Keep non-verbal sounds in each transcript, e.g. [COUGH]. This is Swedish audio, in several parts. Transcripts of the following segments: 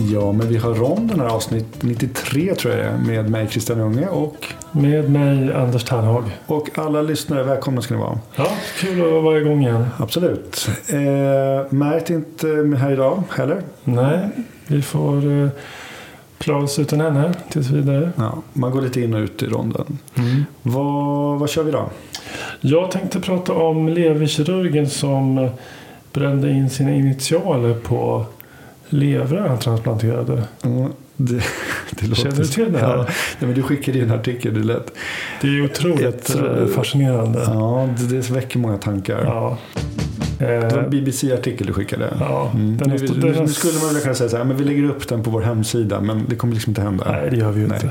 Ja, men vi har ronden här avsnitt 93 tror jag det är, med mig Christian Unge och Med mig Anders Ternhag. Och alla lyssnare, välkomna ska ni vara. Ja, kul att vara igång igen. Absolut. Eh, märkt inte här idag heller. Nej, vi får eh, klara oss utan henne tills vidare. Ja, man går lite in och ut i ronden. Mm. Vad, vad kör vi då? Jag tänkte prata om leverkirurgen som brände in sina initialer på levrar han transplanterade. Mm, det, det Känner du till det här? Ja, ja, men du skickade in en artikel, det lät... Det är otroligt tror- eh, fascinerande. Ja, det, det väcker många tankar. Ja. Det var Eh, en BBC-artikel du skickade. Ja, Mm. den Nu, nu, nu skulle man väl kunna säga så här, men vi lägger upp den på vår hemsida, men det kommer liksom inte hända. Nej, det gör vi ju inte.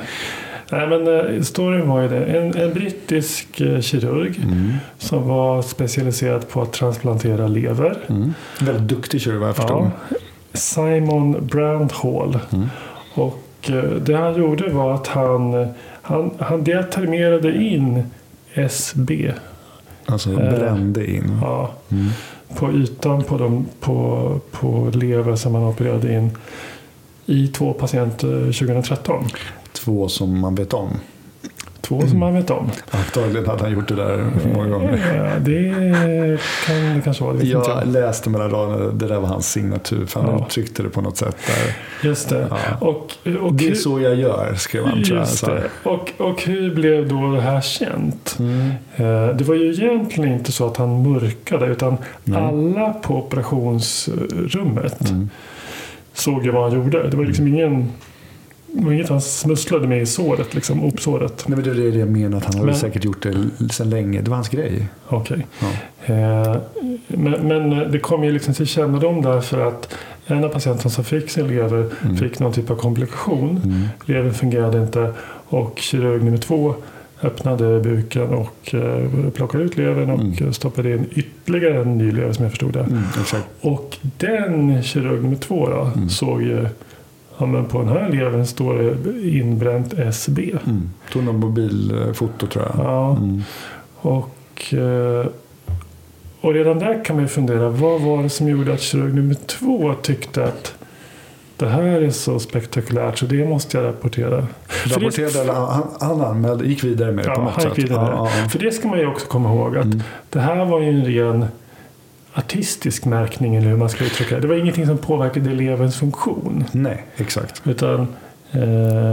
Nej, men eh, storyn var ju det. En, en brittisk eh, kirurg Mm. som var specialiserad på att transplantera lever. Mm. Väldigt duktig kirurg vad jag förstod. Ja, Simon Brandhall. Mm. Och eh, det han gjorde var att han, han, han determinerade in SB Alltså Eh, brände in. ja, Mm. på ytan på, de, på, på lever som han opererade in i två patienter 2013. Två som man vet om. Två som man vet om. Antagligen hade han gjort det där många gånger. Ja, det kan det kanske vara. Det Jag jag. läste mellan raderna, det där var hans signatur. För han Ja. uttryckte det på något sätt där. Just det. Ja. Och, och Det är så jag gör, skrev han tror jag. Just här. det. Och, och hur blev då det här känt? Mm. Eh, Det var ju egentligen inte så att han mörkade utan Nej. alla på operationsrummet Mm. såg ju vad han gjorde. Det var liksom ingen det var inget han smusslade med i såret, liksom uppsåret. Nej, men det är det jag menar, att han har Men- säkert gjort det sedan länge. Det var hans grej. Okej. Ja. Eh, Men, men det kom ju liksom till kännedom därför att en av patienterna som fick sin lever Mm. fick någon typ av komplikation. Mm. Levern fungerade inte och kirurg nummer två öppnade buken och eh, plockade ut levern och Mm. stoppade in ytterligare en ny lever som jag förstod det. Mm. Och den kirurg nummer två då, Mm. såg ju Ja, men på den här levern står det inbränt SB. Mm. Tog någon mobilfoto tror jag. Ja, Mm. och, eh, och redan där kan man ju fundera. Vad var det som gjorde att kirurg nummer två tyckte att det här är så spektakulärt så det måste jag rapportera. Rapporterade, eller han, han anmälde, gick vidare med det på Ja, något han sätt. gick vidare. Ja, ja, ja. För det ska man ju också komma ihåg att Mm. det här var ju en ren artistisk märkning eller hur man ska uttrycka det. Det var ingenting som påverkade elevens funktion. Nej, exakt. Utan eh,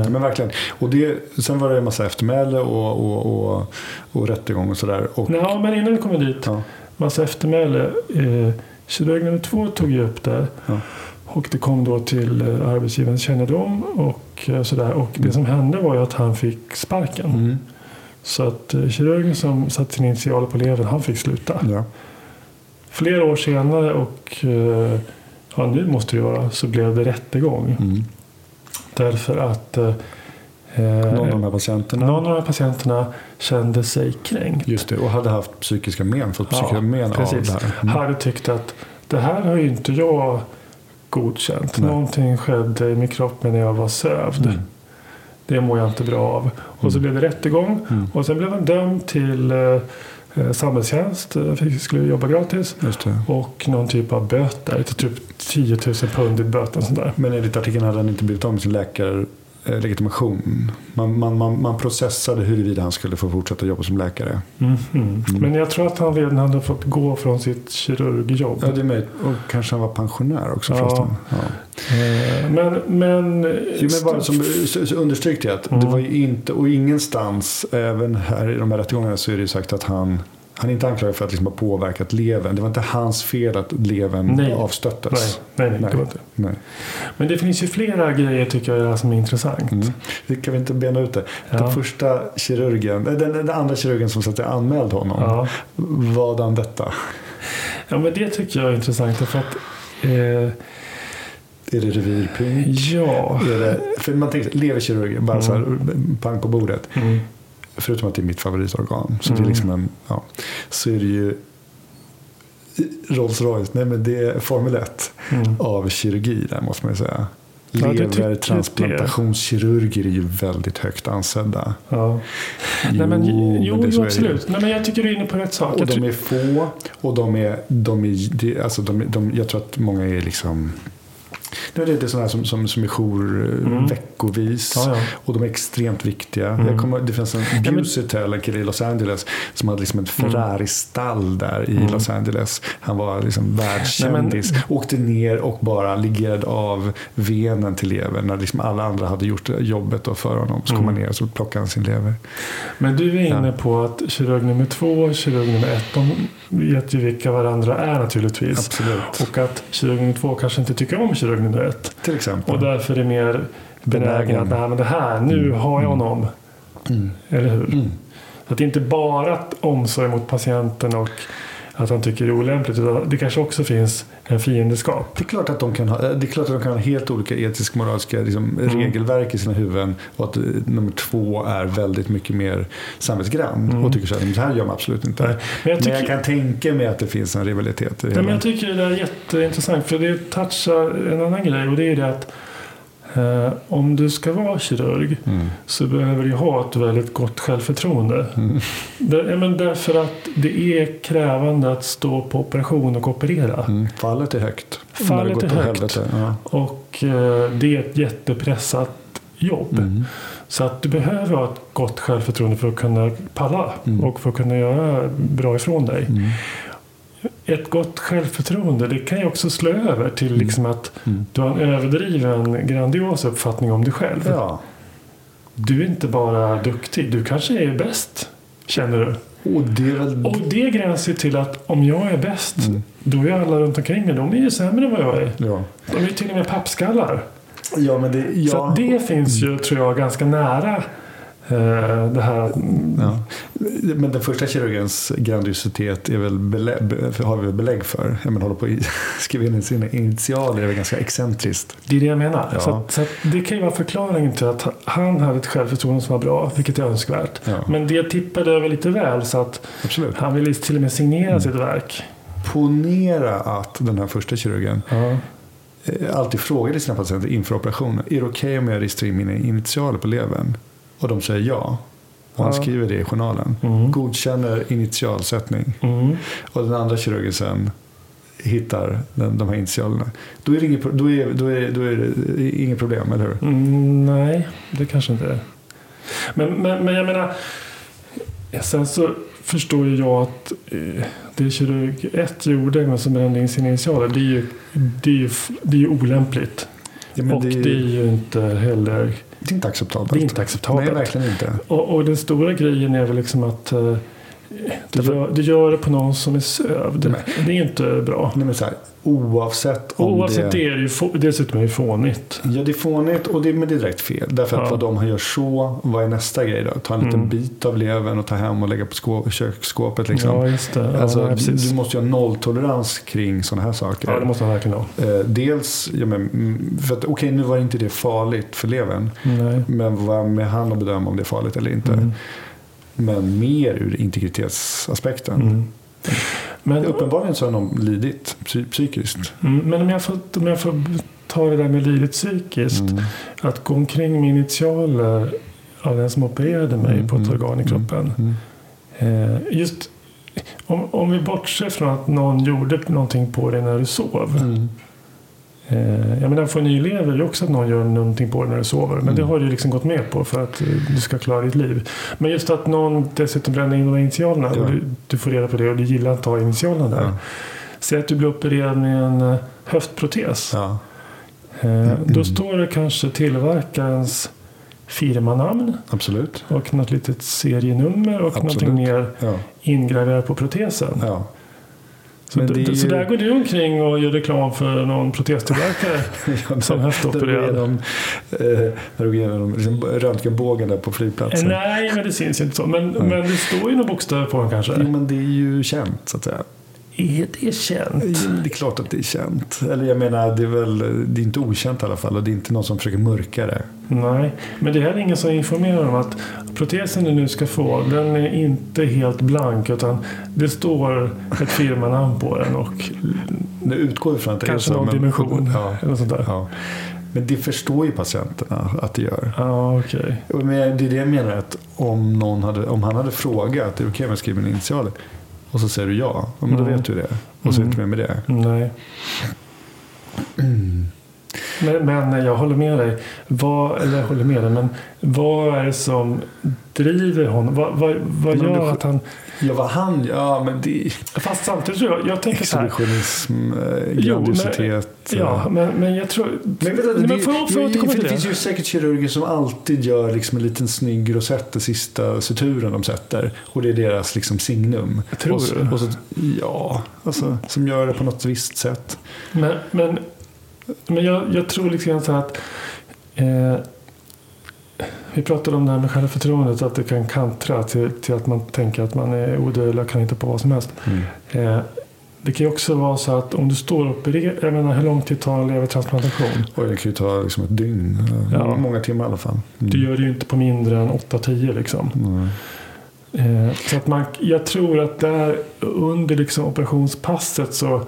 Ja, men verkligen. Och det, sen var det en massa eftermäle och, och, och, och rättegång och sådär. Och, Ja, men innan vi kommer dit. ja, Massa eftermäle. Eh, kirurg nummer två tog ju upp det. Ja. Och det kom då till eh, arbetsgivarens kännedom. Och eh, sådär. Och det som hände var ju att han fick sparken. mm, Så att eh, kirurgen som satte sin initial på levern, han fick sluta. ja. Flera år senare och eh, ja, nu måste det vara så blev det rättegång. Mm, Därför att eh, Eh, Någon av de här patienterna. någon av de här patienterna kände sig kränkt. Just det, och hade haft psykiska men, fått psykiska men av precis. det här. Mm. Hade tyckt att det här har ju inte jag godkänt. Nej. Någonting skedde i min kropp när jag var sövd. Mm. Det mår jag inte bra av. Och så blev det rättegång. Mm. Och sen blev han dömd till eh, eh, samhällstjänst. Eh, fick- skulle jobba gratis. Och någon typ av böter. Typ 10 000 pund i böter. och Sånt där. Men enligt artikeln hade han inte blivit av med sin läkarlegitimation. Man, man, man, man processade huruvida han skulle få fortsätta jobba som läkare. Mhm. Men jag tror att han redan hade fått gå från sitt kirurgjobb. Ja, det är möjligt. Och kanske han var pensionär också Ja. förresten. Ja. Eh, Men, men, Jo, men bara som understryk det att Mm. det var ju inte, och ingenstans, även här i de här rättegångarna så är det ju sagt att han han är inte anklagad för att liksom ha påverkat levern. Det var inte hans fel att levern Nej. avstöttes. Nej, nej, nej, det var inte. Nej. Men det finns ju flera grejer tycker jag som är intressant. Mm. Det kan vi inte bena ut det. Ja. Den första kirurgen, den, den andra kirurgen som så att säga anmälde honom. Ja. Vad han detta? ja, men det tycker jag är intressant. För att, eh, Är det revirpynk? ja. Är det, för man tänker leverkirurg, bara så här, pang på bordet. Mm. Förutom att det är mitt favoritorgan. Så det Mm. är liksom en, ja, så är det ju Rolls Royce, nej men det är Formel 1 Mm. av kirurgi där måste man ju säga. Ja, det Levertransplantationskirurger är ju väldigt högt ansedda. Ja. Nej, men, Jo, jo, men det- jo det absolut. Nej, men jag tycker du är inne på rätt sak. Och de är få och de är, de är, det, alltså de, de, jag tror att många är liksom det är sådana som, som, som är jour Mm. veckovis. Ja, ja. Och de är extremt viktiga. Mm. Jag kommer, det finns en men- Busitel, en kille i Los Angeles, som hade liksom ett Ferrari-stall där i Mm. Los Angeles. Han var liksom världskändis. Åkte ner och bara legerade av venen till levern. När liksom alla andra hade gjort jobbet då för honom. Så kom Mm. han ner och så plockade han sin lever. Men du är inne Ja. på att kirurg nummer två och kirurg nummer ett, de vet ju vilka varandra är naturligtvis. Absolut. Och att kirurg nummer två kanske inte tycker om kirurg nummer ett. Till exempel. Och därför är mer benägen att nej, men det här, nu har jag honom. Mm. Eller hur? Mm. Så att det är inte bara att omsorg mot patienten och att han tycker det är olämpligt. Det kanske också finns en fiendeskap. Det är klart att de kan ha, det är klart att de kan ha helt olika etiska moraliska liksom, Mm. regelverk i sina huvuden. Och att eh, nummer två är väldigt mycket mer samvetsgrann. Mm. Och tycker så här, "Men det här gör man absolut inte. Nej, Men Men jag, jag, tycker, kan tänka mig att det finns en rivalitet i det nej, men jag tycker det är jätteintressant. För det touchar en annan grej. Och det är det att eh, om du ska vara kirurg Mm. så behöver du ha ett väldigt gott självförtroende. Mm. Där, ja, men därför att det är krävande att stå på operation och operera. Mm. Fallet är högt. Fallet är till högt. Ja. Och eh, det är ett jättepressat jobb. Mm. Så att du behöver ha ett gott självförtroende för att kunna palla Mm. och för att kunna göra bra ifrån dig. Mm. Ett gott självförtroende det kan ju också slå över till liksom att Mm. du har en överdriven grandios uppfattning om dig själv. Ja. Du är inte bara duktig, du kanske är bäst. Känner du? Och det väl... Och det gränsar till att om jag är bäst, Mm. då är alla runt omkring mig, de är ju sämre än vad jag är. Ja. De är ju till och med pappskallar. ja, det... Ja. Så det finns ju, tror jag, ganska nära det här. Ja. Men den första kirurgens grandiositet är väl belägg, har vi väl belägg för. Jag menar, håller på att [LAUGHS] skriva in sina initialer är väl ganska excentriskt. Det är det jag menar. Ja. Så, att, så att det kan ju vara förklaringen till att han hade ett självförtroende som var bra, vilket är önskvärt. Ja. Men det tippade över lite väl så att Absolut. han ville till och med signera Mm. sitt verk. Ponera att den här första kirurgen eh, alltid frågade sina patienter inför operationen. Är det okej om jag ristar in mina initialer på levern? Och de säger ja. Och han Ja. skriver det i journalen. Mm. Godkänner initialsättning. Mm. Och den andra kirurgen sen hittar den, de här initialerna. Då är, det inget, då, är, då, är, då är inget problem, eller hur? Mm, nej, det kanske inte är. Men, men, men jag menar, sen så förstår ju jag att eh, det kirurg 1 gjorde med som brände in sina initialer, det är ju, det är ju, det är ju olämpligt. Ja, och det, det, är ju inte heller... det är inte acceptabelt. Det är inte acceptabelt. Nej, verkligen inte. Och, och den stora grejen är väl liksom att eh, Du gör, du gör det på någon som är sövd. Nej. Det är inte bra. Nej, men så här, oavsett om Oavsett det... det är ju dessutom är det fånigt. Ja, det är fånigt och det, men det är direkt fel. Därför att Ja. vad de gör så, vad är nästa grej då? Ta en liten Mm. bit av levern och ta hem och lägga på skå, köksskåpet. Liksom. Ja, just det. Ja, alltså, nej, du, måste ju ha nolltolerans kring sådana här saker. Ja, det måste man verkligen ha. Eh, dels, ja, men, mm, för att okej nu var inte det farligt för levern. Nej. Men vad med han att bedöma om det är farligt eller inte. Mm. Men mer ur integritetsaspekten. Mm. Men, Uppenbarligen så har de lidit psy- psykiskt. mm, men om, jag får, om jag får ta det där med livet psykiskt. Mm. Att gå omkring med initialer av den som opererade mig Mm, på ett mm, organ i kroppen. Mm. Eh, just om, om vi bortser från att någon gjorde någonting på dig när du sov. Mm. Eh, jag menar, för en ny lever är också att någon gör någonting på dig när du sover. Men Mm. det har du liksom gått med på för att eh, du ska klara ditt liv. Men just att någon dessutom bränner in de initialerna Ja. och du, du får reda på det och du gillar att ha initialerna där. Ja. Säg att du blir opererad med en eh, höftprotes. Ja. Eh, Då står det kanske tillverkarens firmanamn Absolut. och något litet serienummer och Absolut. någonting mer Ja. ingraverat på protesen. Ja. Så, d- så ju- där går du omkring och gör reklam för någon protestillverkare [LAUGHS] Ja, som höftopererad. Där går igenom, liksom, röntgenbågen där på flygplatsen. Nej, men det syns inte så. Men, Nej. men det står ju några bokstäver på den kanske. Jo, men det är ju känt så att säga. Är det känt? Det är klart att det är känt. Eller jag menar, det är väl det är inte okänt i alla fall. Och det är inte någon som försöker mörka det. Nej, men det är heller ingen som informerar om att protesen du nu ska få, den är inte helt blank utan det står ett firmanamn på den och Nu utgår vi från att det kanske är så. någon men- dimension. Ja, Eller sånt där. ja. Men det förstår ju patienterna att det gör. Okej. Och Men det är det jag menar att om, någon hade, om han hade frågat, är det okej om jag skriver initialer? Och så säger du ja, ja men då Mm. vet du det. Och så är det Mm. inte mer med det. Nej. Men, men jag håller med dig. Vad, eller jag håller med dig, men vad är det som driver honom? Vad, vad, vad gör att han... Ja, vad han Ja, men det Fast samtidigt tror jag, jag tänker så här. exhibitionism, eh, men- grandiositet. eh. Ja, men, men jag tror... Men du, Nej, men får jag- får jag det, för det det? finns ju säkert kirurger som alltid gör liksom en liten snygg rosett, den sista suturen de sätter. Och det är deras liksom signum. Tror och, så- och så, Ja, alltså, som gör det på något visst sätt. Men, men, men jag, jag tror grann så här att... Eh, vi pratade om det här med självförtroendet, att det kan kantra till, till att man tänker att man är odödlig och kan hitta på vad som helst. Eh, det kan ju också vara så att om du står och opererar, jag menar hur lång tid tar en levertransplantation? Och det kan ju ta liksom ett dygn. Ja. Många timmar i alla fall. Mm. Du gör det ju inte på mindre än 8-10 liksom. Nej. Eh, så att man, jag tror att där under liksom operationspasset så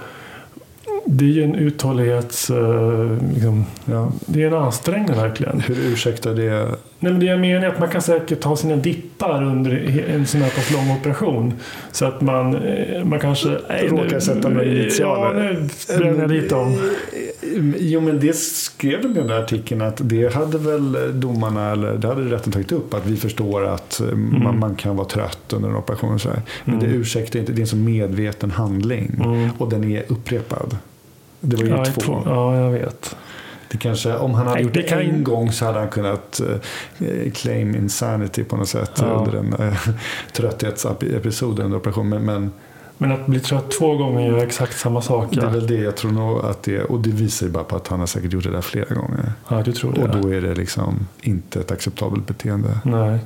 det är ju en uthållighets... Eh, liksom, Ja. det är en ansträngning verkligen. Hur ursäktar det? Nej, men det jag menar är att man kan säkert ta sina dippar under en sån här pass lång operation. Så att man, eh, man kanske... Råkar nu- sätta några initialer. Ja, nu bränner jag dit dem. Jo, men det skrev de i den där artikeln att det hade väl domarna, eller det hade rätten tagit upp, att vi förstår att eh, man, man kan vara trött under en operation. Och så här. Men det ursäktar inte, det är en så medveten handling. Mm. Och den är upprepad. Det var ju Ja, två. två. ja, jag vet. Det kanske, om han hade Nej, gjort det kan- en gång så hade han kunnat eh, claim insanity på något sätt Ja. under en eh, [LAUGHS] trötthetsepisod under operationen. Men, men Men att bli trött två gånger gör exakt samma sak. det är väl det jag tror nog att det är. Och det visar ju bara på att han har säkert gjort det där flera gånger. ja du tror det. Och då är det liksom inte ett acceptabelt beteende. Nej.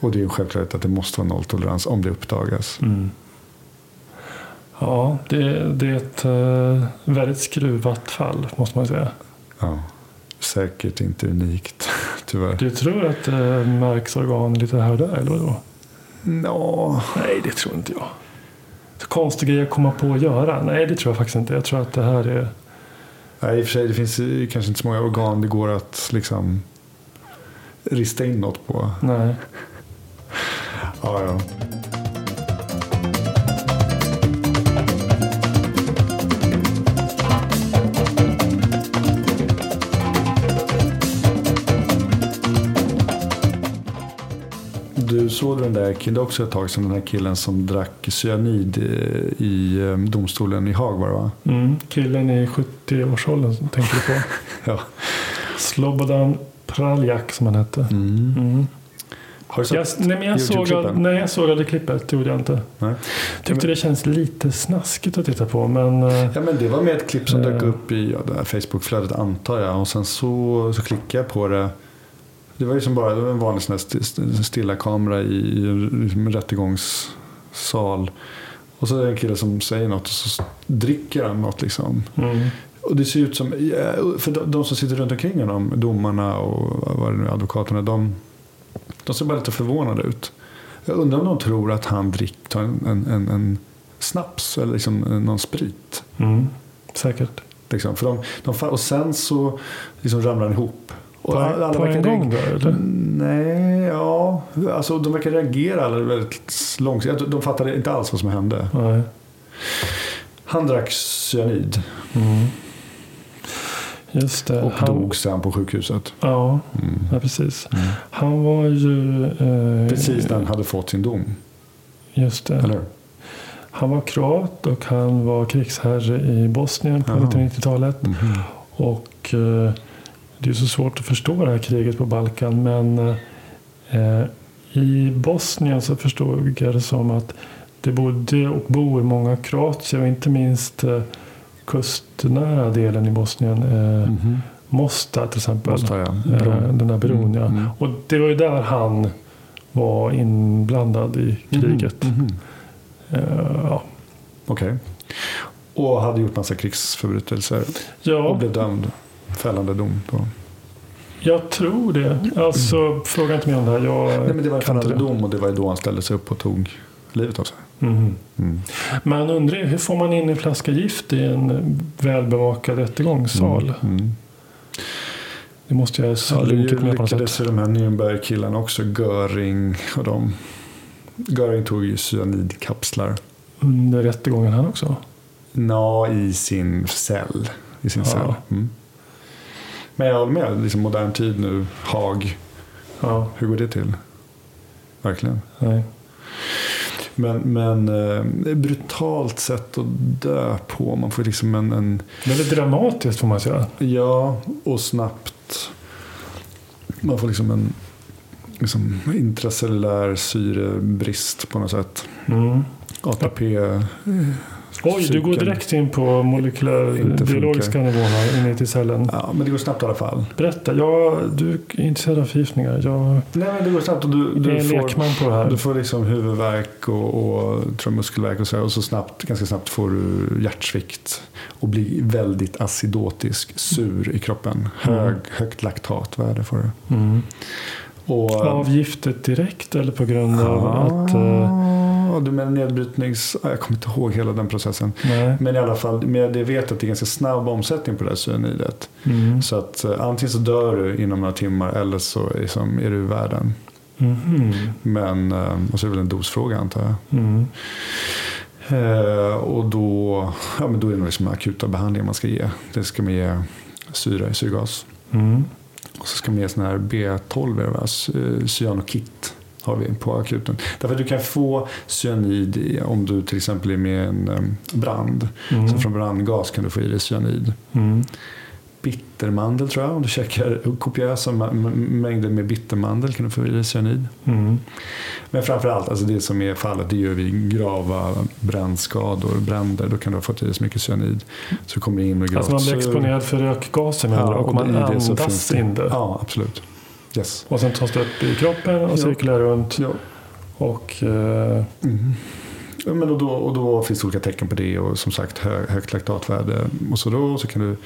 Och det är ju självklart att det måste vara nolltolerans om det uppdagas. Mm. Ja, det, det är ett eh, väldigt skruvat fall måste man säga. Ja. Säkert inte unikt, [LAUGHS] tyvärr. Du tror att det märks organ lite här och där eller vadå? Nå, Nej, det tror inte jag. Konstig grej att komma på att göra? Nej, det tror jag faktiskt inte. Jag tror att det här är... nej, i och för sig, det finns kanske inte så många organ det går att liksom rista in något på. Nej. Ja, ja. Du såg den där killen, också ett tag sedan, den här killen som drack cyanid i, i eh, domstolen i Haag var det va? Mm. Killen i 70-årsåldern som tänker du på. [LAUGHS] Ja. Slobodan Praljak som han hette. Mm. Mm. Har du sett Jag, nej, men jag, såg, YouTube-klippen? nej, jag såg aldrig klippet, det gjorde jag inte. Nej. Tyckte det känns lite snaskigt att titta på, men... eh, Ja, men det var med ett klipp som dök Eh. upp i ja, Facebook-flödet antar jag. Och sen så, så klickade jag på det. Det var ju som bara en vanlig sån stilla kamera i, en liksom en rättegångssal. Och så är det en kille som säger något och så dricker han något liksom. mm. Och det ser ut som, för de, de som sitter runt omkring honom, domarna och vad det nu advokaterna, de, de ser bara lite förvånade ut. Jag undrar om de tror att han dricker tar en, en, en, snaps eller liksom någon sprit. Mm. Säkert. Liksom. För de, de, och sen så liksom ramlar den ihop. Och På, alla på en gång då, eller? Nej, ja. Alltså de verkar reagera väldigt långsamt. De fattade inte alls vad som hände. Nej. Han drack cyanid Mm. Just det. och han, dog sen på sjukhuset. Ja, Mm. ja, precis. Han var ju... Eh, Precis när han hade fått sin dom. Just det. Eller? Han var kroat och han var krigsherre i Bosnien på Jaha. 1990-talet. Mhm. Och eh, det är så svårt att förstå det här kriget på Balkan. Men eh, i Bosnien så förstod jag det som att det bodde och bor många kroatier och inte minst eh, kustnära delen i Bosnien. Eh, Mhm. Mostar till exempel. Måste jag. Eh, den där bron ja. Mm. Och det var ju där han var inblandad i kriget. Mhm. Eh, ja. Okej. Och hade gjort massa krigsförbrytelser. Och ja, blev dömd. Fällande dom. Då. jag tror det. Alltså, fråga inte mig om det här. Jag Nej, men det var en fällande dom och det var då han ställde sig upp och tog livet av sig. Mhm. Mm. Man undrar hur får man in en flaska gift i en välbevakad rättegångssal? Mm. Det måste jag Ja, ha lunkit med på något lyckades sätt. ju de här Nürnberg-killarna också. Göring och de. Göring tog ju cyanidkapslar. Under rättegången han också. Nå, i sin cell. I sin Ja. cell. Mm. Men jag håller med. Liksom modern tid nu. Haag. Ja, Hur går det till? Verkligen. nej. Men, men eh, brutalt sätt att dö på. Man får liksom en, en Väldigt dramatiskt får man säga. Ja, och snabbt. Man får liksom en liksom, intracellulär syrebrist på något sätt. Mm. ATP. Oj, du går Cykeln. direkt in på molekylär Inte biologiska funkar. nivån här inne i cellen. Ja, men det går snabbt i alla fall. Berätta, ja, du är intresserad av förgiftningar. Jag Nej, men det går snabbt och du, du får, lekman på det här. du får liksom huvudvärk och, och tror jag, muskelvärk och så, här, och så snabbt, ganska snabbt får du hjärtsvikt och blir väldigt acidotisk, sur i kroppen. Hög, Högt laktatvärde får du. Mm. Och, Av giftet direkt eller på grund av att... eh, Ja, du menar nedbrytnings... ja, Jag kommer inte ihåg hela den processen. nej. Men i alla fall, med det vet att det är ganska snabb omsättning på det här cyanidet. Mm. Så att eh, antingen så dör du inom några timmar eller så är, som, är du i världen. Mhm. Men, eh, och så är det väl en dosfråga antar jag. Mm. Eh, och då, ja, men då är det nog liksom akuta behandlingar man ska ge. Det ska man ge syra i syrgas. Mm. Och så ska man ge sån här B12, är det va? C- cyanokit har vi på akuten. Därför att du kan få cyanid om du till exempel är med i en brand. Mm. Så från brandgas kan du få i dig cyanid. Mm. Bittermandel tror jag. Om du käkar kopiösa mängder med bittermandel kan du få i dig cyanid. Mm. Men framförallt, alltså det som är fallet, det gör vid grava brännskador, bränder. Då kan du ha fått i dig så mycket cyanid. Så kommer in gravt Alltså man blir exponerad för rökgaser med andra ord, och man andas in det. Ja, absolut. Yes. Och sen tas det upp i kroppen och Ja. cirkulerar runt. Ja. Och eh, Mm. Ja, Men och, då, och då finns det olika tecken på det och som sagt hö, högt laktatvärde. Och, så då, så kan du,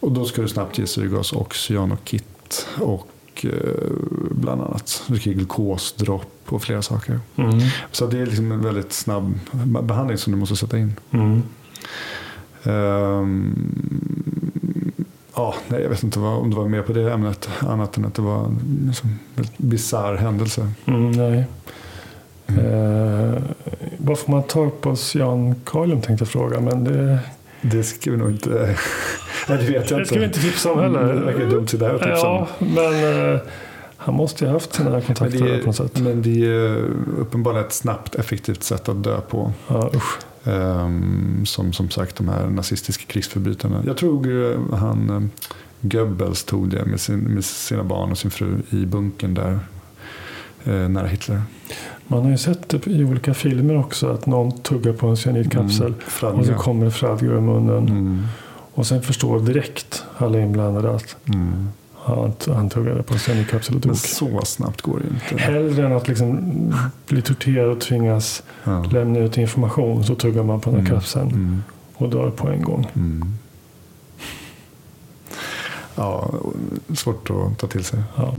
och då ska du snabbt ge syrgas och cyanokit och eh, bland annat du kan ge glukosdropp och flera saker. mm. Så det är liksom en väldigt snabb behandling som du måste sätta in. Mm. Ehm, ja, nej, jag vet inte vad, om det var mer på det ämnet annat än att det var en liksom, bisarr händelse. Mm, nej. Eh, vad får man ta på cyankalium tänkte jag fråga. Men det, Det ska vi nog inte... [LAUGHS] nej, det vet jag det inte. ska vi inte tipsa om heller. Det verkar dumt till dig att tipsa om. Ja, men eh, han måste ju ha haft sina Men kontakter det, där på något sätt. är, men det är uppenbarligen ett snabbt, effektivt sätt att dö på. Ja, usch. Ehm, som som sagt de här nazistiska krigsförbrytarna. Jag tror eh, han eh, Goebbels tog det med, sin, med sina barn och sin fru i bunkern där. eh, nära Hitler. Man har ju sett det i olika filmer också att någon tuggar på en cyanidkapsel Mm, och så kommer fradga ur munnen. Mm. Och sen förstår direkt alla inblandade att Mm. Han, han tuggade på en cyanidkapsel och dog. Men så snabbt går det ju inte. Hellre än att liksom bli torterad och tvingas Ja. lämna ut information så tuggar man på den här Mm. kapseln Mm. och dör på en gång. Mm. Ja, svårt att ta till sig. Ja.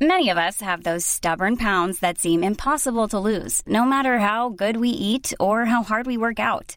Many of us have those stubborn pounds that seem impossible to lose, no matter how good we eat or how hard we work out.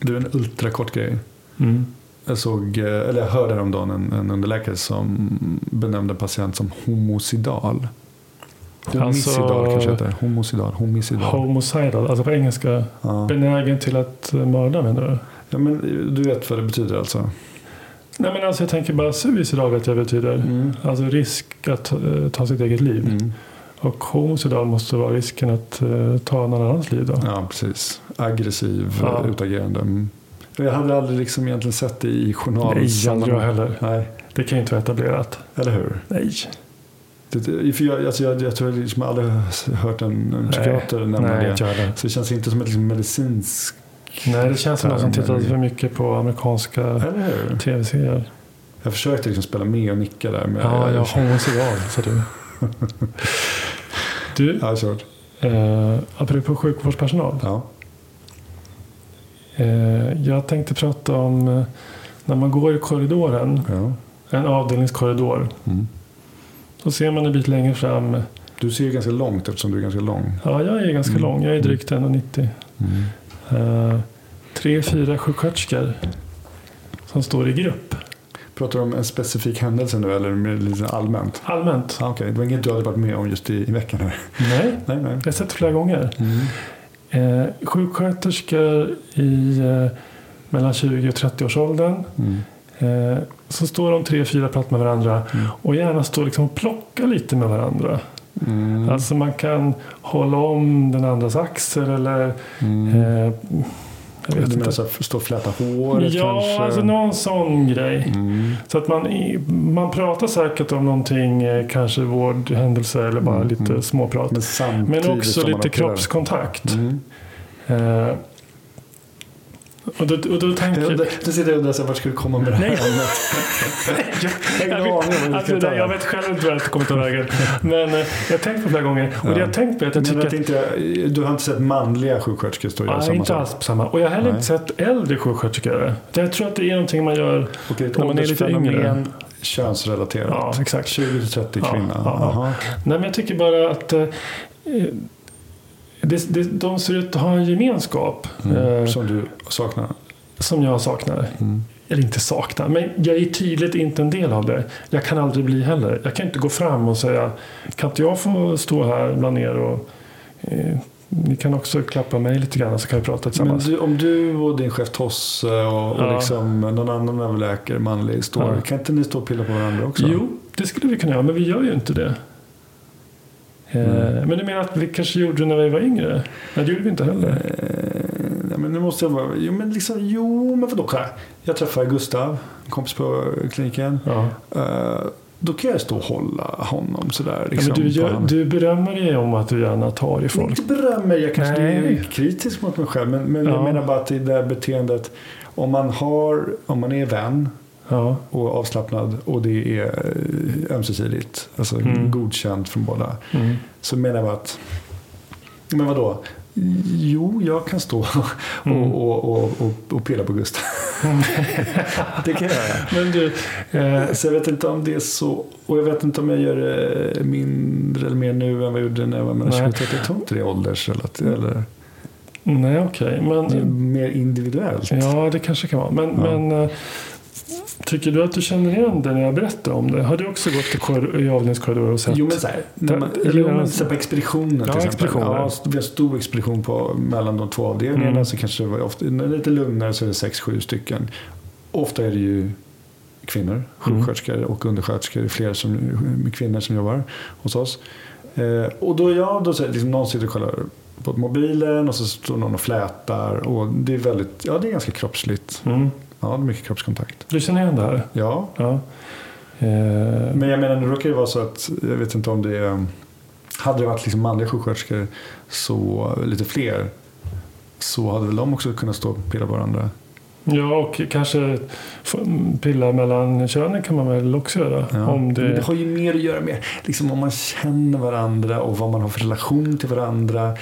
Du, en ultrakort grej. Mm. Jag såg, eh, eller jag hörde häromdagen en, en underläkare som benämnde en patient som homocidal. Homicidal Alltså- kanske heter. Homocidal. Homicidal. Homicidal, alltså på engelska. Ja. Benägen till att mörda menar du? ja, men du vet vad det betyder alltså? Nej men alltså jag tänker bara suicidal vet jag betyder. Mm. Alltså risk att eh, ta sitt eget liv. Mm. Och homicidal måste vara risken att eh, ta någon annans liv då. Ja, precis. Aggressiv, Ja. ja. utagerande. Mm. Jag hade aldrig liksom egentligen sett det i journal. Nej, jag heller. Nej, Det kan ju inte vara etablerat. eller hur? Nej. Det, det, för jag, alltså jag, jag tror jag liksom aldrig har hört en, en psykiater nämna Nej, det. jag heller. Så det känns inte som ett liksom medicinskt... Nej, det känns som någon som eller- för mycket på amerikanska tv-serier. Jag försökte liksom spela med och nicka där. Men Ja, jag, jag har homicidal, sa du. [LAUGHS] Du, Ja, kört. eh, apropå sjukvårdspersonal. Ja. Eh, jag tänkte prata om eh, när man går i korridoren, ja. en avdelningskorridor. Mm. Så ser man en bit längre fram. Du ser ganska långt eftersom du är ganska lång. Ja, jag är ganska Mm. lång. Jag är drygt 1,90. Mm. Eh, tre, fyra sjuksköterskor som står i grupp. Pratar du om en specifik händelse nu eller lite allmänt? Allmänt. Ah, Okej, det var inget du hade varit med om just i, i veckan här. Nej, [LAUGHS] Nej, nej. jag har sett flera gånger. Mm. Eh, sjuksköterskor i eh, mellan 20 och 30 års åldern. Mm. Eh, så står de tre, fyra pratar med varandra. Mm. Och gärna står liksom och plockar lite med varandra. Mm. Alltså man kan hålla om den andras axel eller Mm. eh, jag vet du menar så här, stå och fläta håret Ja, kanske? alltså någon sån grej. Mm. Så att man, man pratar säkert om någonting, eh, kanske vårdhändelse eller bara Mm, lite mm. småprat. Men Men, också lite kroppskontakt. Mm. Eh, och, då, och då tänker Jag Nu sitter jag och undrar vart ska du komma med det här ämnet? [LAUGHS] jag, alltså, det- jag vet själv inte vart det kommer ta vägen. Men eh, jag har tänkt på flera gånger. Och det jag tänkt på är att jag tycker att inte, du har inte sett manliga sjuksköterskor stå och göra samma inte sak? alls på samma. Och jag har heller inte sett äldre sjuksköterskor. Jag tror att det är någonting man gör ett när man är lite yngre. könsrelaterat. Ja, exakt. 20-30 Ja, kvinna. ja, ja. Nej, men jag tycker bara att eh, eh, det, det, de ser ut att ha en gemenskap Mm. eh, Som du saknar. som jag saknar. Mm. Eller inte saknar, men jag är tydligt inte en del av det. Jag kan aldrig bli heller. Jag kan inte gå fram och säga kan inte jag få stå här bland er och eh, ni kan också klappa mig lite grann så kan vi prata Men tillsammans. du, om du och din chef Tosse och, och Ja. liksom någon annan överläkare, manlig, står, Ja. kan inte ni stå och pilla på varandra också? Jo, det skulle vi kunna göra, men vi gör ju inte det. Eh, Men du menar att vi kanske gjorde när vi var yngre? Nej, det gjorde vi inte heller. Eh, nej, men nu måste jag bara... Jo, men liksom, jo, men vadå? Jag träffar Gustav, en kompis på kliniken. Ja. Eh, då kan jag stå och hålla honom sådär. Ja, Liksom, men du, på gör, du berömmer dig om att du gärna tar i folk. Inte berömmer, jag kanske Nej. är kritisk mot mig själv. Men, men Ja. jag menar bara att det där beteendet. Om man, har, om man är vän Ja. och avslappnad och det är eh, ömsesidigt. Alltså Mm. godkänt från båda. Mm. Så menar jag att. Men vadå? Jo, jag kan stå [LAUGHS] och, Mm. och, och, och, och pilla på Gustav. [LAUGHS] det kan jag göra. Men du, eh, Så jag vet inte om det är så. Och jag vet inte om jag gör det mindre eller mer nu än vad jag gjorde när jag var mellan Nej. 20 och 30. Jag tror inte det är åldersrelaterat. Eller nej okej. Men, mer individuellt. ja, det kanske kan vara. Men, Ja. men tycker du att du känner igen det när jag berättar om det? Har du också gått i, korridor, i avdelningskorridorer och sett? Jo men, så här, man, jo, men så på expeditionen till Ja, exempel. expeditioner. Ja, vi har en stor expedition på, mellan de två avdelningarna. Mm. Så kanske det var ofta, det lite lugnare så är det sex, sju stycken. Ofta är det ju kvinnor, Mm. sjuksköterskor och undersköterskor. Det är fler som, kvinnor som jobbar hos oss. Eh, och då, ja, då det liksom, någon sitter och kollar på mobilen och så står någon och flätar. Och det är väldigt, ja det är ganska kroppsligt. Mm. Ja, det är mycket kroppskontakt. Du känner igen det här? Ja, Ja. Eh, Men jag menar, det råkar ju vara så att, jag vet inte om det är, hade det varit liksom manliga sjuksköterskor, så lite fler, så hade väl de också kunnat stå och pilla på varandra. Ja, och kanske pilla mellan könen kan man väl också göra. Ja. Om Men det det... har ju mer att göra med liksom, om man känner varandra och vad man har för relation till varandra.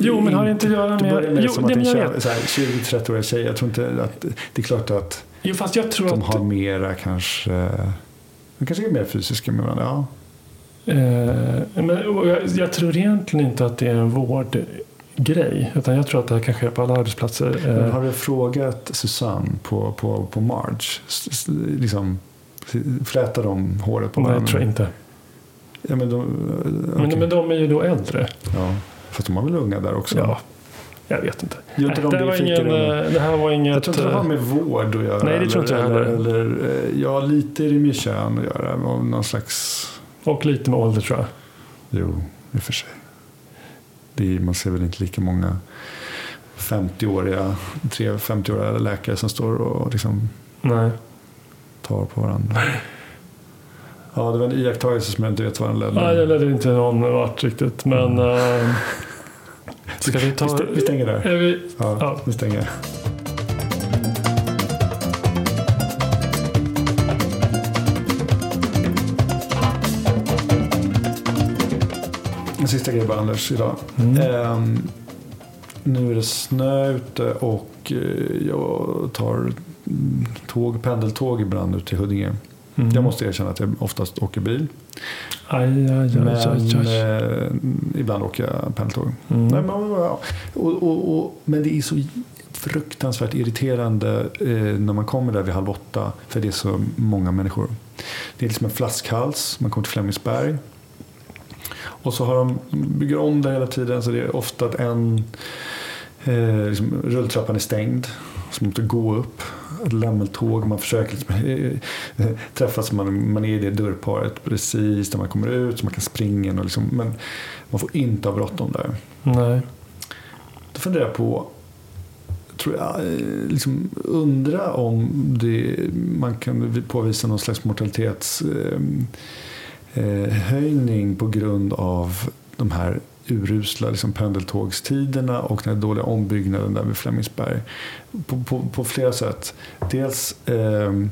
Jo, men har det inte att göra Det med... börjar med Jo, som att nej, en men jag tjej- vet. så här, 20-30-åriga tjejer, jag tror inte att det är klart att Jo, fast jag tror de att... har mera kanske, de kanske är mer fysiska med varandra. Ja. Eh, men, jag, jag tror egentligen inte att det är en vårdgrej. Utan jag tror att det här kan ske på alla arbetsplatser. Men Eh, har du frågat Susanne på, på, på Marge? Liksom, flätar de håret på nej, varandra? jag tror inte. Ja, men, de, Men, okej. men de är ju då äldre. ja. Fast de har väl unga där också? Ja, jag vet inte. Inte Nej, de det, var ingen, eh, det här var inget... Jag tror inte det har eh, med vård att göra. Nej, det tror inte jag eller, heller. eller, eh, Ja, lite är det med kön att göra. Av någon slags... Och lite med ålder tror jag. Jo, i och för sig. Det är, man ser väl inte lika många 50-åriga, 3-50-åriga läkare som står och liksom Nej. tar på varandra. [LAUGHS] Ja, det var en iakttagelse som jag inte vet vad den ledde. Nej, det ledde inte någon vart riktigt. Men... Mm. eh, ska vi ta... Vi stä- vi stänger där. Är vi, Ja, Ja. vi stänger. En sista grej bara Anders idag. Mm. Ehm, nu är det snö ute och eh, jag tar tåg, pendeltåg ibland ut till Huddinge. Mm. Jag måste erkänna att jag oftast åker bil. Aj, aj, aj, Men eh, ibland åker jag pendeltåg. Mm. Nej, men, ja. och, och, och, men det är så fruktansvärt irriterande eh, när man kommer där vid halv åtta. För det är så många människor. Det är liksom en flaskhals. Man kommer till Flemingsberg. Och så har de, bygger om det hela tiden. Så det är ofta att en eh, liksom, rulltrappan är stängd. Så man måste gå upp. Lämmeltåg. Man försöker liksom, eh, träffas. Man, man är i det dörrparet precis när man kommer ut. Så man kan springa. Och liksom, men man får inte ha bråttom där. Nej. Då funderar jag på, tror jag, eh, liksom undra om det, man kan påvisa någon slags mortalitetshöjning eh, höjning på grund av de här urusla liksom, pendeltågstiderna och den här dåliga ombyggnaden där vid Flemingsberg. På, på, på flera sätt. Dels ehm,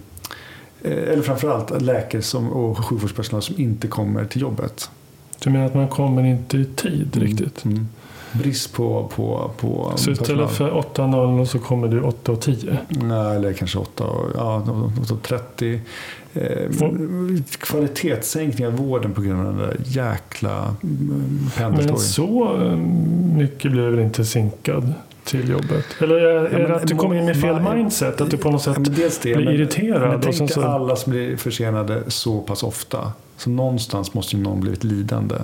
eh, eller framförallt läkare som, och sjukvårdspersonal som inte kommer till jobbet. Du menar att man kommer inte i tid riktigt? Mm. Brist på, på, på Så istället för 8.00 så kommer du 8.10? Nej, eller kanske 8 och, ja, 8.30. Eh, kvalitetssänkning av vården på grund av den där jäkla mm, Men pendeltågen. så eh, mycket blir väl inte sinkad till jobbet? Eller är, är men det att du kommer in med fel ma- mindset? Att du på något sätt Ja, men det, blir men- irriterad? Men tänk så, alla som blir försenade så pass ofta. Så någonstans måste ju någon blivit lidande.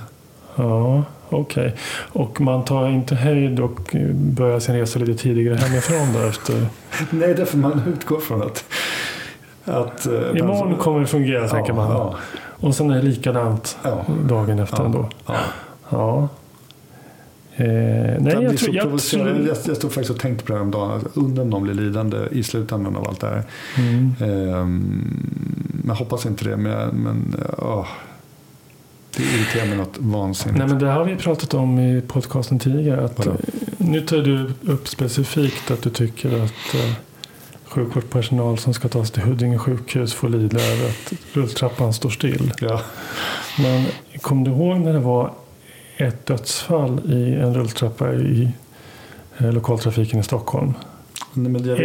Ja, okej. Och man tar inte höjd och eh, börjar sin resa lite tidigare hemifrån där efter? [LAUGHS] Nej, därför man utgår från att... att eh, Imorgon kommer det fungera, ja, tänker man. Ja, Och sen är det likadant ja, dagen efter ja, ändå. ja. Ja. Eh, nej, jag, tror, jag, tror, jag, jag stod faktiskt och tänkte på det här om dagen. Att undrar om någon blir lidande i slutändan av allt det här. mm. Ehm, jag hoppas inte det, men, men åh, det irriterar mig något vansinnigt. Nej, men det har vi pratat om i podcasten tidigare. Att, Vadå? eh, nu tar du upp specifikt att du tycker att eh, sjukvårdspersonal som ska ta sig till Huddinge sjukhus får lida över att rulltrappan står still. Ja. Men kom du ihåg när det var ett dödsfall i en rulltrappa i eh, lokaltrafiken i Stockholm?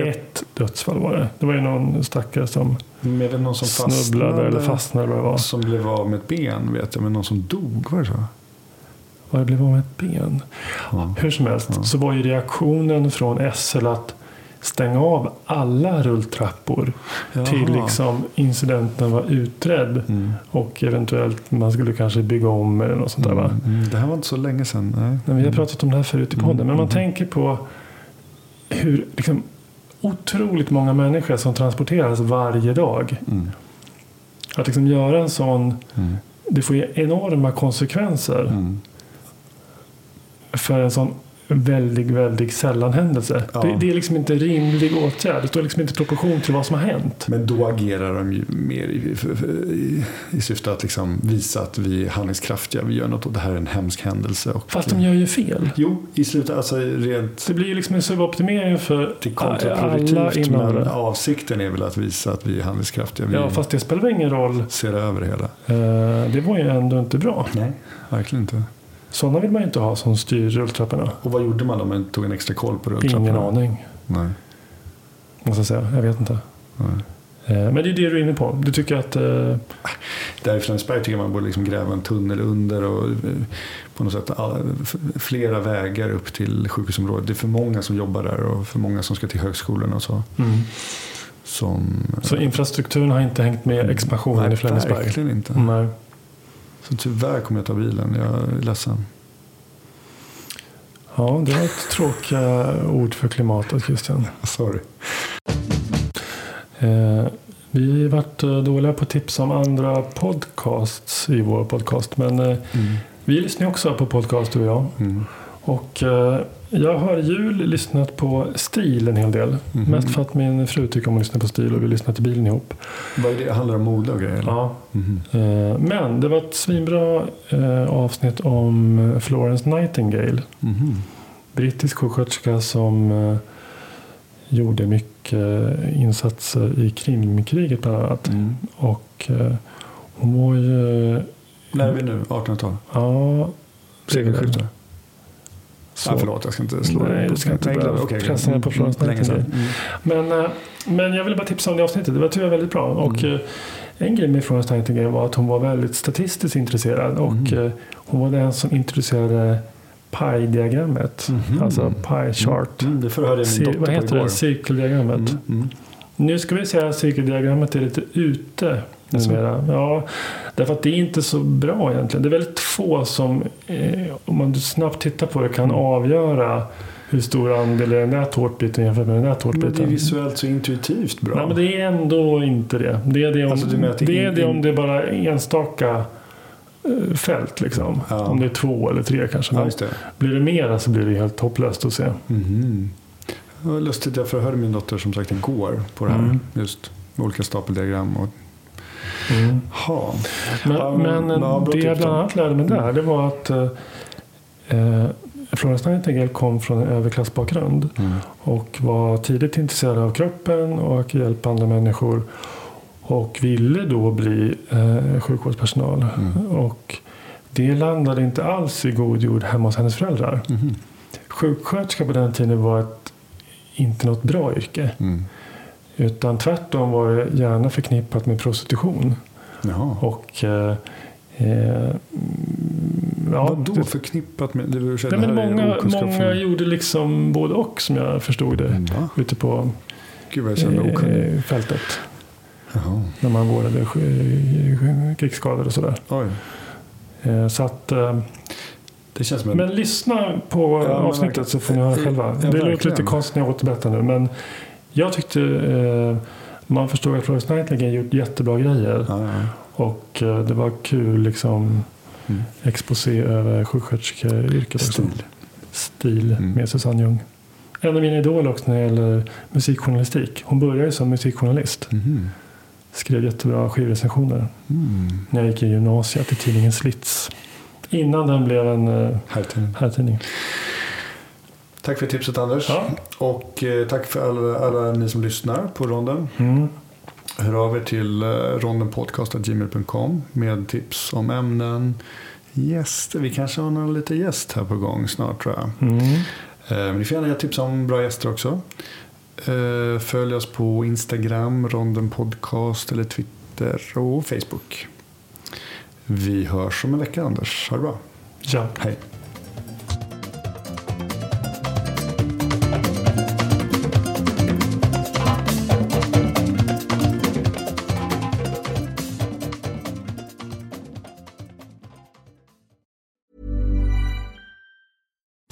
Ett dödsfall var det. Det var ju någon stackare som någon som snubblade fastnade, eller fastnade eller vad det var. som blev av med ett ben, vet jag. Men någon som dog, var det så? Var det blev av med ett ben. Ja. Hur som helst Ja. så var ju reaktionen från SL att stänga av alla rulltrappor till Jaha. liksom incidenten var utredd Mm. och eventuellt man skulle kanske bygga om eller något sånt där va. Mm, mm. Det här var inte så länge sedan. Nej. Men vi har pratat om det här förut i podden. Mm, Men man mm. tänker på hur liksom, otroligt många människor som transporteras varje dag. Mm. Att liksom göra en sån, Mm. det får ju enorma konsekvenser Mm. för en sån väldigt, väldigt sällan händelse. Ja. Det, det är liksom inte rimlig åtgärd. Det står liksom inte i proportion till vad som har hänt. Men då agerar de ju mer i, i, i syfte att liksom visa att vi är handlingskraftiga. Vi gör något och det här är en hemsk händelse. Och, Fast de gör ju fel. Jo, i slutet, alltså rent Det blir ju liksom en suboptimering för det alla kontraproduktivt. Men avsikten är väl att visa att vi är handlingskraftiga. Vi Ja, fast det spelar väl ingen roll. ser över hela. Eh, Det var ju ändå inte bra. Nej, verkligen inte. Sådana vill man ju inte ha som styr rulltrapporna. Och vad gjorde man då? Man tog en extra koll på rulltrapporna? Ingen aning. Nej. Måste jag säga. Jag vet inte. nej. Eh, Men det är det du är inne på. Du tycker att... eh, Där i Flemingsberg tycker jag man borde liksom gräva en tunnel under och eh, på något sätt flera vägar upp till sjukhusområdet. Det är för många som jobbar där och för många som ska till högskolan och så. Som, Så infrastrukturen har inte hängt med expansionen Nej, i Flemingsberg? verkligen inte. Nej. Så tyvärr kommer jag ta bilen. Jag är ledsen. Ja, det var ett tråkiga ord för klimatet, Christian. [LAUGHS] Sorry. Eh, vi har varit eh, dåliga på att tipsa om andra podcasts i vår podcast. Men eh, vi lyssnar också på podcast, du och jag. Mm. Och eh, jag har i jul lyssnat på Stil en hel del. Mhm. Mest för att min fru tycker om att lyssna på Stil och vi lyssnar till bilen ihop. Vad det? Handlar det om mode och grejer? eller? Ja. Mhm. Eh, men det var ett svinbra eh, avsnitt om Florence Nightingale. Mhm. Brittisk sjuksköterska som eh, gjorde mycket eh, insatser i Krimkriget bland annat. Mm. Och eh, hon var ju... När är vi nu? 1800-tal? Ja, Sekelskifte? Så- Ah, förlåt, jag ska inte slå Nej, du ska inte börja okej. pressa ner på Mm, sedan. Nightingale. Men, eh, men jag ville bara tipsa om det avsnittet. Det var tyvärr väldigt bra. Och Mm. eh, en grej med Florence Nightingale var att hon var väldigt statistiskt intresserad. Och Mm. eh, hon var den som introducerade PI-diagrammet. Mhm. Alltså pie chart. Mm, det förhörde min Cir- dotter vad heter det? Cirkeldiagrammet. Mm, mm. Nu ska vi säga att cirkeldiagrammet är lite ute? Numera. Ja, därför att det är inte så bra egentligen. Det är väldigt få som, eh, om man snabbt tittar på det, kan Mm. avgöra hur stor andel är den där tårtbiten jämfört med den där Men det är tårtbiten. visuellt så intuitivt bra. Nej, men det är ändå inte det. Det är det om, Alltså, det är det om det är bara enstaka eh, fält. Liksom. Ja. Om det är två eller tre kanske. ja, det. blir det mera så blir det helt hopplöst att se. Mhm. Det var lustigt, jag förhörde min dotter som sagt igår på det här. Mm. Just olika stapeldiagram. Och, Mm. ha. Men, Ja, men det jag bland annat lärde mig där, Mm. det var att eh, eh, Florence Nightingale kom från en överklassbakgrund Mm. och var tidigt intresserad av kroppen och hjälpa andra människor. Och ville då bli eh, sjukvårdspersonal. Mm. Och det landade inte alls i god jord hemma hos hennes föräldrar. Mhm. Sjuksköterska på den tiden var ett, inte något bra yrke. Mm. Utan tvärtom var det gärna förknippat med prostitution. Jaha. Och eh, eh, ja, Vad då det- förknippat med? Det, var, Nej, men många, många gjorde liksom både och som jag förstod det. Va? Ute på Gud jag eh, fältet. Jaha. När man vårdade sk- krigsskador och sådär. Eh, så att, eh, Det känns som en... men lyssna på men avsnittet så får ni höra Ja, själva. ja, det låter lite konstigt när jag återberättar nu. Men jag tyckte eh, man förstod att Florence Nightingale gjort jättebra grejer. ja, ja. Och eh, det var kul liksom mm. exposé över sjuksköterskeyrket. Stil. Stil mm. med Susanne Ljung. En av mina idoler också när det gäller musikjournalistik. Hon började som musikjournalist. Mm. Skrev jättebra skivrecensioner. Mm. När jag gick i gymnasiet i tidningen Slits. Innan den blev en uh, herrtidning. Tack för tipset Anders. Ja. Och eh, tack för alla, alla, ni som lyssnar på ronden. Mm. Hör av er till eh, rondenpodcast.gmail.com med tips om ämnen, gäster. Vi kanske har någon lite gäst här på gång snart tror jag. Mm. Eh, ni får gärna ge tips om bra gäster också. Eh, följ oss på Instagram, Ronden Podcast eller Twitter och Facebook. Vi hörs om en vecka Anders. Ha det bra. Ja. Hej.